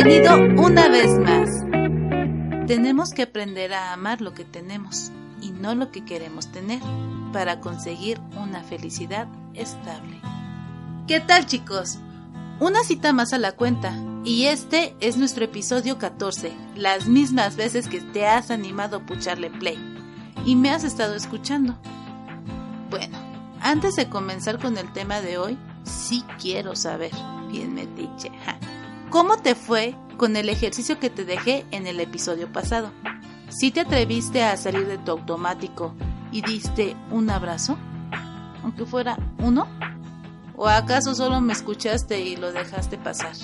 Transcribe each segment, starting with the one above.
Bienvenido una vez más. Tenemos que aprender a amar lo que tenemos y no lo que queremos tener para conseguir una felicidad estable. ¿Qué tal chicos? Una cita más a la cuenta y este es nuestro episodio 14, las mismas veces que te has animado a pucharle play y me has estado escuchando. Bueno, antes de comenzar con el tema de hoy, sí quiero saber, bien metiche, ja, ¿cómo te fue con el ejercicio que te dejé en el episodio pasado? ¿Sí te atreviste a salir de tu automático y diste un abrazo? Aunque fuera uno. ¿O acaso solo me escuchaste y lo dejaste pasar?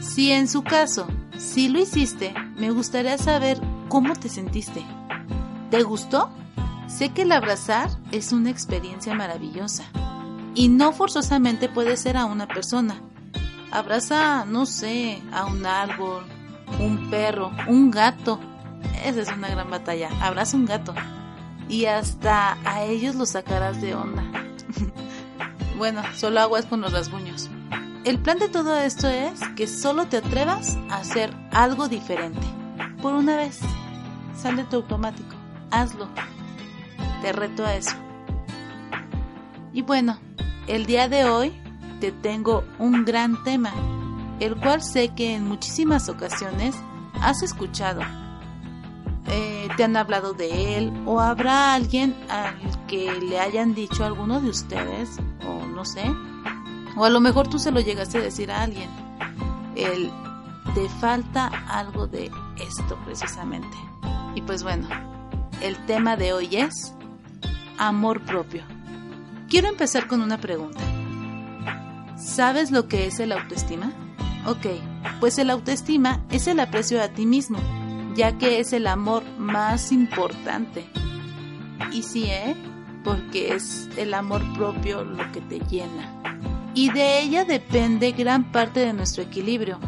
Si en su caso, si lo hiciste, me gustaría saber cómo te sentiste. ¿Te gustó? Sé que el abrazar es una experiencia maravillosa y no forzosamente puede ser a una persona. Abraza, no sé, a un árbol, un perro, un gato. Esa es una gran batalla. Abraza un gato. Y hasta a ellos los sacarás de onda. bueno, solo aguas con los rasguños. El plan de todo esto es que solo te atrevas a hacer algo diferente. Por una vez. Sal de tu automático. Hazlo. Te reto a eso. Y bueno, el día de hoy te tengo un gran tema, el cual sé que en muchísimas ocasiones has escuchado. Eh, te han hablado de él o habrá alguien al que le hayan dicho a alguno de ustedes o no sé. O a lo mejor tú se lo llegaste a decir a alguien. El te falta algo de esto precisamente. Y pues bueno, el tema de hoy es amor propio. Quiero empezar con una pregunta. ¿Sabes lo que es el autoestima? Ok, pues el autoestima es el aprecio a ti mismo, ya que es el amor más importante. Y sí, ¿eh? Porque es el amor propio lo que te llena. Y de ella depende gran parte de nuestro equilibrio.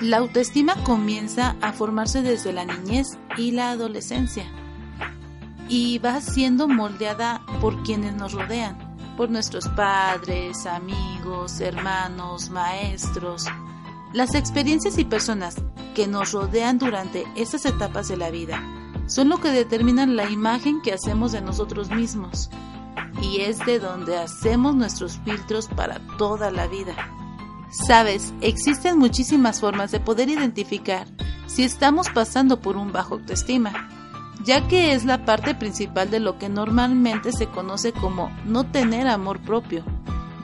La autoestima comienza a formarse desde la niñez y la adolescencia. Y va siendo moldeada por quienes nos rodean por nuestros padres, amigos, hermanos, maestros. Las experiencias y personas que nos rodean durante estas etapas de la vida son lo que determinan la imagen que hacemos de nosotros mismos y es de donde hacemos nuestros filtros para toda la vida. Sabes, existen muchísimas formas de poder identificar si estamos pasando por un bajo autoestima ya que es la parte principal de lo que normalmente se conoce como no tener amor propio,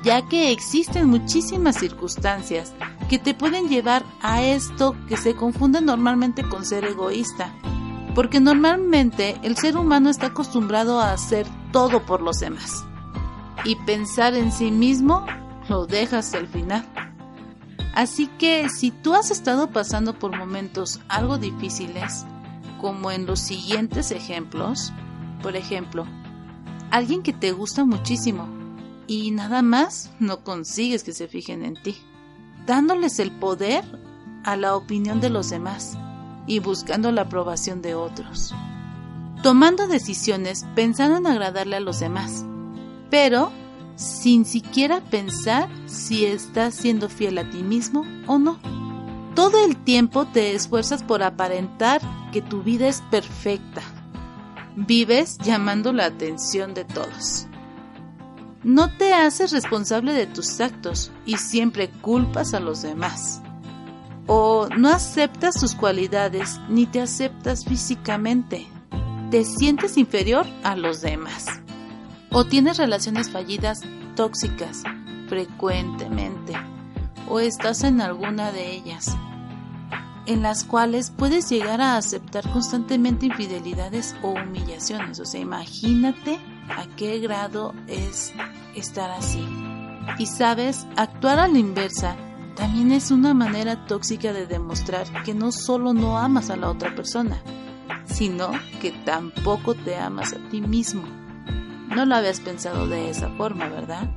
ya que existen muchísimas circunstancias que te pueden llevar a esto que se confunde normalmente con ser egoísta, porque normalmente el ser humano está acostumbrado a hacer todo por los demás, y pensar en sí mismo lo deja hasta el final. Así que si tú has estado pasando por momentos algo difíciles, como en los siguientes ejemplos. Por ejemplo, alguien que te gusta muchísimo y nada más no consigues que se fijen en ti, dándoles el poder a la opinión de los demás y buscando la aprobación de otros. Tomando decisiones pensando en agradarle a los demás, pero sin siquiera pensar si estás siendo fiel a ti mismo o no. Todo el tiempo te esfuerzas por aparentar que tu vida es perfecta. Vives llamando la atención de todos. No te haces responsable de tus actos y siempre culpas a los demás. O no aceptas tus cualidades ni te aceptas físicamente. Te sientes inferior a los demás. O tienes relaciones fallidas tóxicas frecuentemente o estás en alguna de ellas. en las cuales puedes llegar a aceptar constantemente infidelidades o humillaciones. O sea, imagínate a qué grado es estar así. Y sabes, actuar a la inversa también es una manera tóxica de demostrar que no solo no amas a la otra persona, sino que tampoco te amas a ti mismo. No lo habías pensado de esa forma, ¿verdad?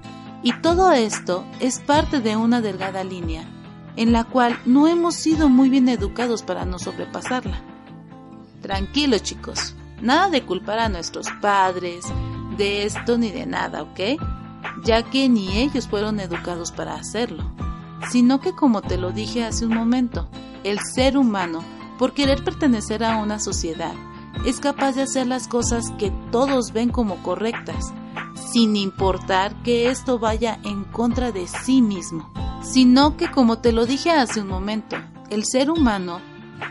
Y todo esto es parte de una delgada línea en la cual no hemos sido muy bien educados para no sobrepasarla. Tranquilos chicos, nada de culpar a nuestros padres de esto ni de nada, ¿ok? Ya que ni ellos fueron educados para hacerlo, sino que como te lo dije hace un momento, el ser humano, por querer pertenecer a una sociedad, es capaz de hacer las cosas que todos ven como correctas, sin importar que esto vaya en contra de sí mismo sino que como te lo dije hace un momento, el ser humano,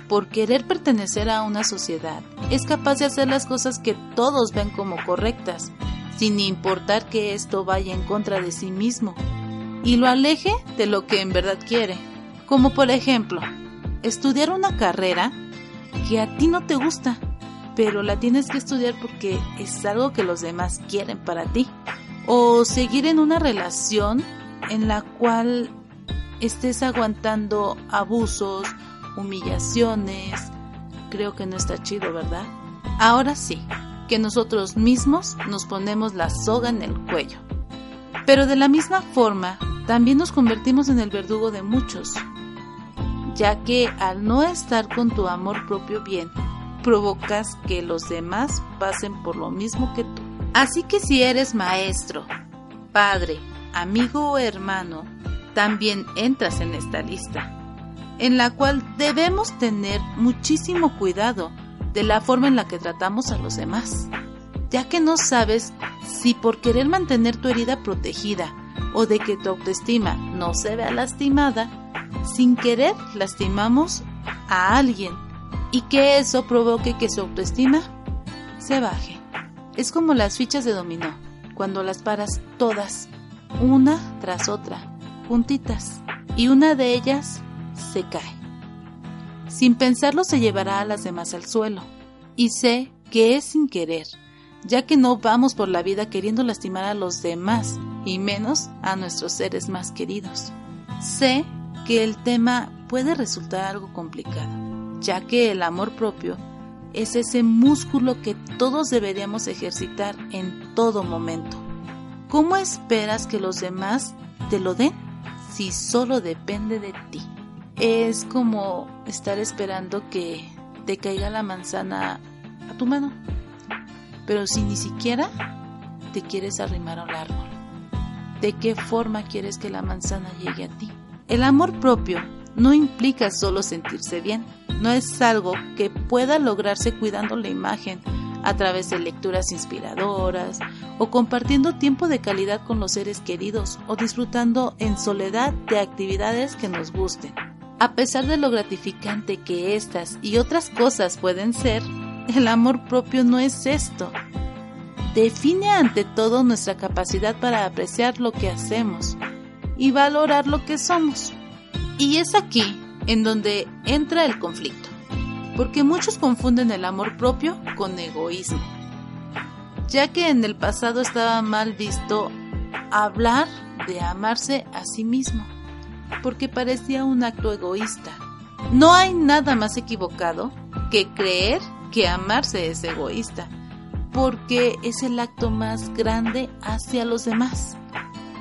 por querer pertenecer a una sociedad, es capaz de hacer las cosas que todos ven como correctas, sin importar que esto vaya en contra de sí mismo, y lo aleje de lo que en verdad quiere, como por ejemplo, estudiar una carrera que a ti no te gusta, pero la tienes que estudiar porque es algo que los demás quieren para ti, o seguir en una relación en la cual estés aguantando abusos, humillaciones, creo que no está chido, ¿verdad? Ahora sí, que nosotros mismos nos ponemos la soga en el cuello. Pero de la misma forma, también nos convertimos en el verdugo de muchos, ya que al no estar con tu amor propio bien, provocas que los demás pasen por lo mismo que tú. Así que si eres maestro, padre, amigo o hermano, también entras en esta lista, en la cual debemos tener muchísimo cuidado de la forma en la que tratamos a los demás, ya que no sabes si por querer mantener tu herida protegida o de que tu autoestima no se vea lastimada, sin querer lastimamos a alguien y que eso provoque que su autoestima se baje. Es como las fichas de dominó, cuando las paras todas, una tras otra, puntitas y una de ellas se cae. Sin pensarlo se llevará a las demás al suelo. Y sé que es sin querer, ya que no vamos por la vida queriendo lastimar a los demás y menos a nuestros seres más queridos. Sé que el tema puede resultar algo complicado, ya que el amor propio es ese músculo que todos deberíamos ejercitar en todo momento. ¿Cómo esperas que los demás te lo den? si solo depende de ti. Es como estar esperando que te caiga la manzana a tu mano, pero si ni siquiera te quieres arrimar al árbol. ¿De qué forma quieres que la manzana llegue a ti? El amor propio no implica solo sentirse bien, no es algo que pueda lograrse cuidando la imagen a través de lecturas inspiradoras o compartiendo tiempo de calidad con los seres queridos o disfrutando en soledad de actividades que nos gusten. A pesar de lo gratificante que estas y otras cosas pueden ser, el amor propio no es esto. Define ante todo nuestra capacidad para apreciar lo que hacemos y valorar lo que somos. Y es aquí en donde entra el conflicto porque muchos confunden el amor propio con egoísmo, ya que en el pasado estaba mal visto hablar de amarse a sí mismo, porque parecía un acto egoísta. No hay nada más equivocado que creer que amarse es egoísta, porque es el acto más grande hacia los demás,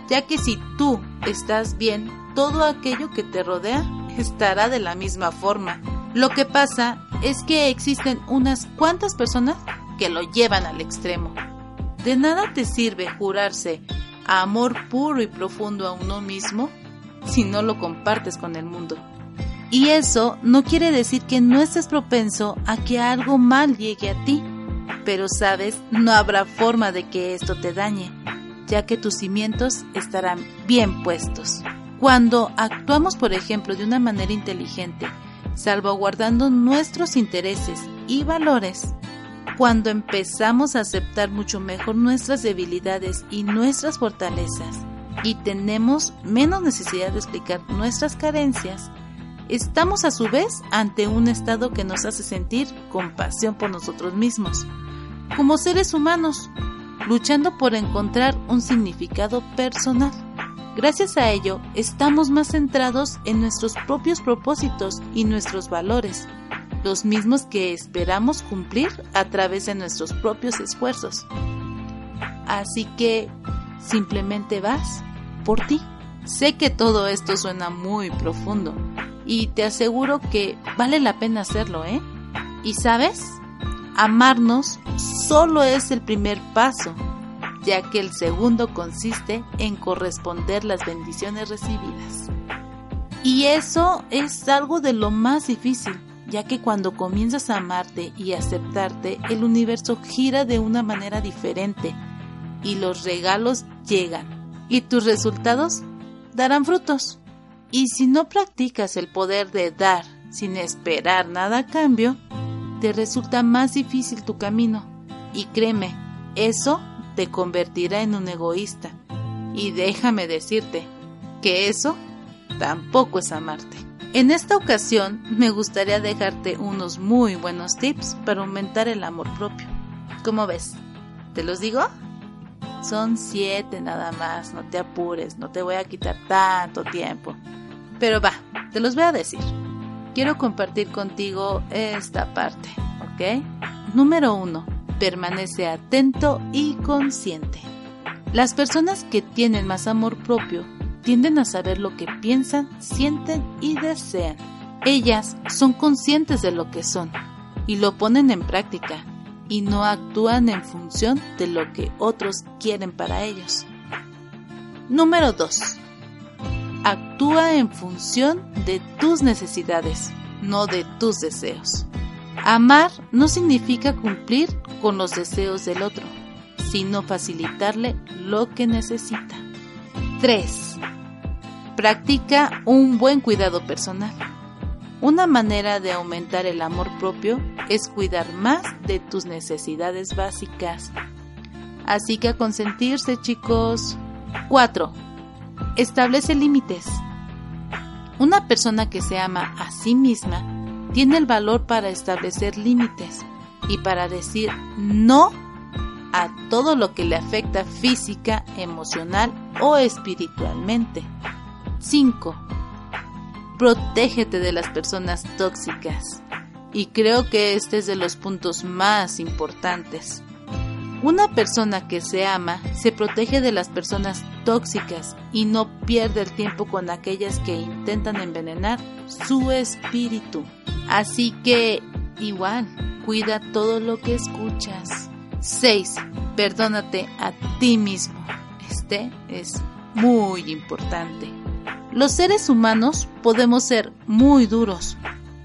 ya que si tú estás bien, todo aquello que te rodea estará de la misma forma lo que pasa es que existen unas cuantas personas que lo llevan al extremo. De nada te sirve jurarse amor puro y profundo a uno mismo si no lo compartes con el mundo. Y eso no quiere decir que no estés propenso a que algo mal llegue a ti, pero sabes, no habrá forma de que esto te dañe, ya que tus cimientos estarán bien puestos. Cuando actuamos, por ejemplo, de una manera inteligente, salvaguardando nuestros intereses y valores, cuando empezamos a aceptar mucho mejor nuestras debilidades y nuestras fortalezas y tenemos menos necesidad de explicar nuestras carencias, estamos a su vez ante un estado que nos hace sentir compasión por nosotros mismos, como seres humanos, luchando por encontrar un significado personal. Gracias a ello, estamos más centrados en nuestros propios propósitos y nuestros valores, los mismos que esperamos cumplir a través de nuestros propios esfuerzos. Así que simplemente vas por ti. Sé que todo esto suena muy profundo y te aseguro que vale la pena hacerlo, ¿eh? Y sabes, amarnos solo es el primer paso ya que el segundo consiste en corresponder las bendiciones recibidas. Y eso es algo de lo más difícil, ya que cuando comienzas a amarte y aceptarte, el universo gira de una manera diferente y los regalos llegan y tus resultados darán frutos. Y si no practicas el poder de dar sin esperar nada a cambio, te resulta más difícil tu camino. Y créeme, eso te convertirá en un egoísta. Y déjame decirte que eso tampoco es amarte. En esta ocasión me gustaría dejarte unos muy buenos tips para aumentar el amor propio. ¿Cómo ves? ¿Te los digo? Son siete nada más, no te apures, no te voy a quitar tanto tiempo. Pero va, te los voy a decir. Quiero compartir contigo esta parte, ¿ok? Número uno, permanece atento y consciente. Las personas que tienen más amor propio tienden a saber lo que piensan, sienten y desean. Ellas son conscientes de lo que son y lo ponen en práctica y no actúan en función de lo que otros quieren para ellos. Número 2. Actúa en función de tus necesidades, no de tus deseos. Amar no significa cumplir con los deseos del otro, sino facilitarle lo que necesita. 3. Practica un buen cuidado personal. Una manera de aumentar el amor propio es cuidar más de tus necesidades básicas. Así que a consentirse, chicos. 4. Establece límites. Una persona que se ama a sí misma tiene el valor para establecer límites y para decir no a todo lo que le afecta física, emocional o espiritualmente. 5. Protégete de las personas tóxicas. Y creo que este es de los puntos más importantes. Una persona que se ama se protege de las personas tóxicas y no pierde el tiempo con aquellas que intentan envenenar su espíritu. Así que, igual, cuida todo lo que escuchas. 6. Perdónate a ti mismo. Este es muy importante. Los seres humanos podemos ser muy duros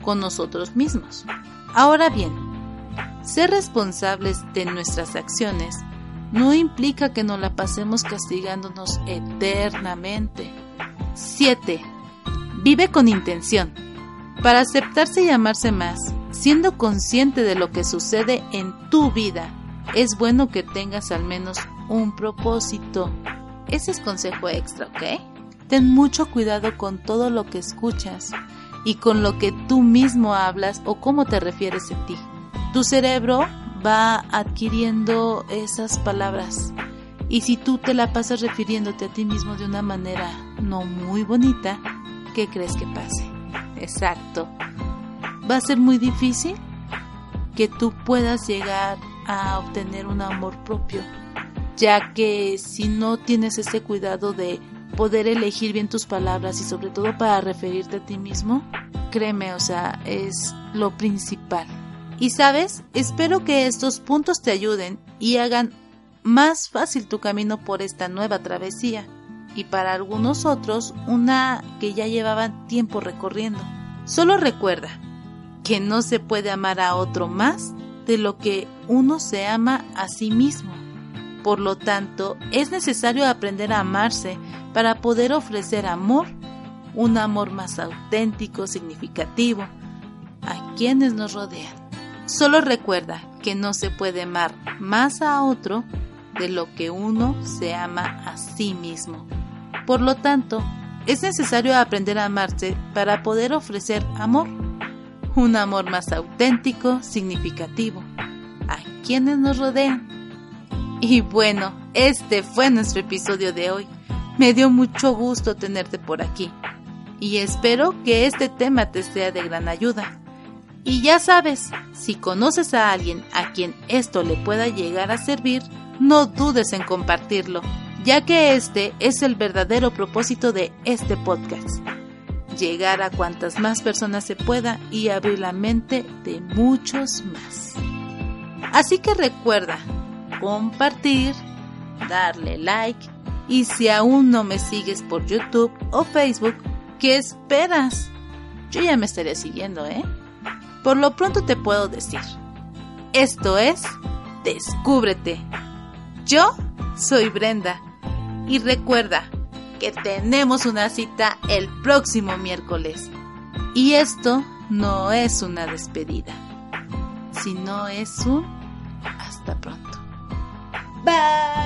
con nosotros mismos. Ahora bien, ser responsables de nuestras acciones no implica que nos la pasemos castigándonos eternamente. 7. Vive con intención. Para aceptarse y amarse más, siendo consciente de lo que sucede en tu vida, es bueno que tengas al menos un propósito. Ese es consejo extra, ¿ok? Ten mucho cuidado con todo lo que escuchas y con lo que tú mismo hablas o cómo te refieres a ti. Tu cerebro va adquiriendo esas palabras y si tú te la pasas refiriéndote a ti mismo de una manera no muy bonita, ¿qué crees que pase? Exacto. Va a ser muy difícil que tú puedas llegar a obtener un amor propio, ya que si no tienes ese cuidado de poder elegir bien tus palabras y sobre todo para referirte a ti mismo, créeme, o sea, es lo principal. Y sabes, espero que estos puntos te ayuden y hagan más fácil tu camino por esta nueva travesía y para algunos otros una que ya llevaban tiempo recorriendo. Solo recuerda que no se puede amar a otro más de lo que uno se ama a sí mismo. Por lo tanto, es necesario aprender a amarse para poder ofrecer amor, un amor más auténtico, significativo, a quienes nos rodean. Solo recuerda que no se puede amar más a otro de lo que uno se ama a sí mismo. Por lo tanto, es necesario aprender a amarse para poder ofrecer amor, un amor más auténtico, significativo, a quienes nos rodean. Y bueno, este fue nuestro episodio de hoy. Me dio mucho gusto tenerte por aquí y espero que este tema te sea de gran ayuda. Y ya sabes, si conoces a alguien a quien esto le pueda llegar a servir, no dudes en compartirlo, ya que este es el verdadero propósito de este podcast. Llegar a cuantas más personas se pueda y abrir la mente de muchos más. Así que recuerda compartir, darle like y si aún no me sigues por YouTube o Facebook, ¿qué esperas? Yo ya me estaré siguiendo, ¿eh? Por lo pronto te puedo decir, esto es Descúbrete. Yo soy Brenda y recuerda que tenemos una cita el próximo miércoles. Y esto no es una despedida, sino es un hasta pronto. Bye.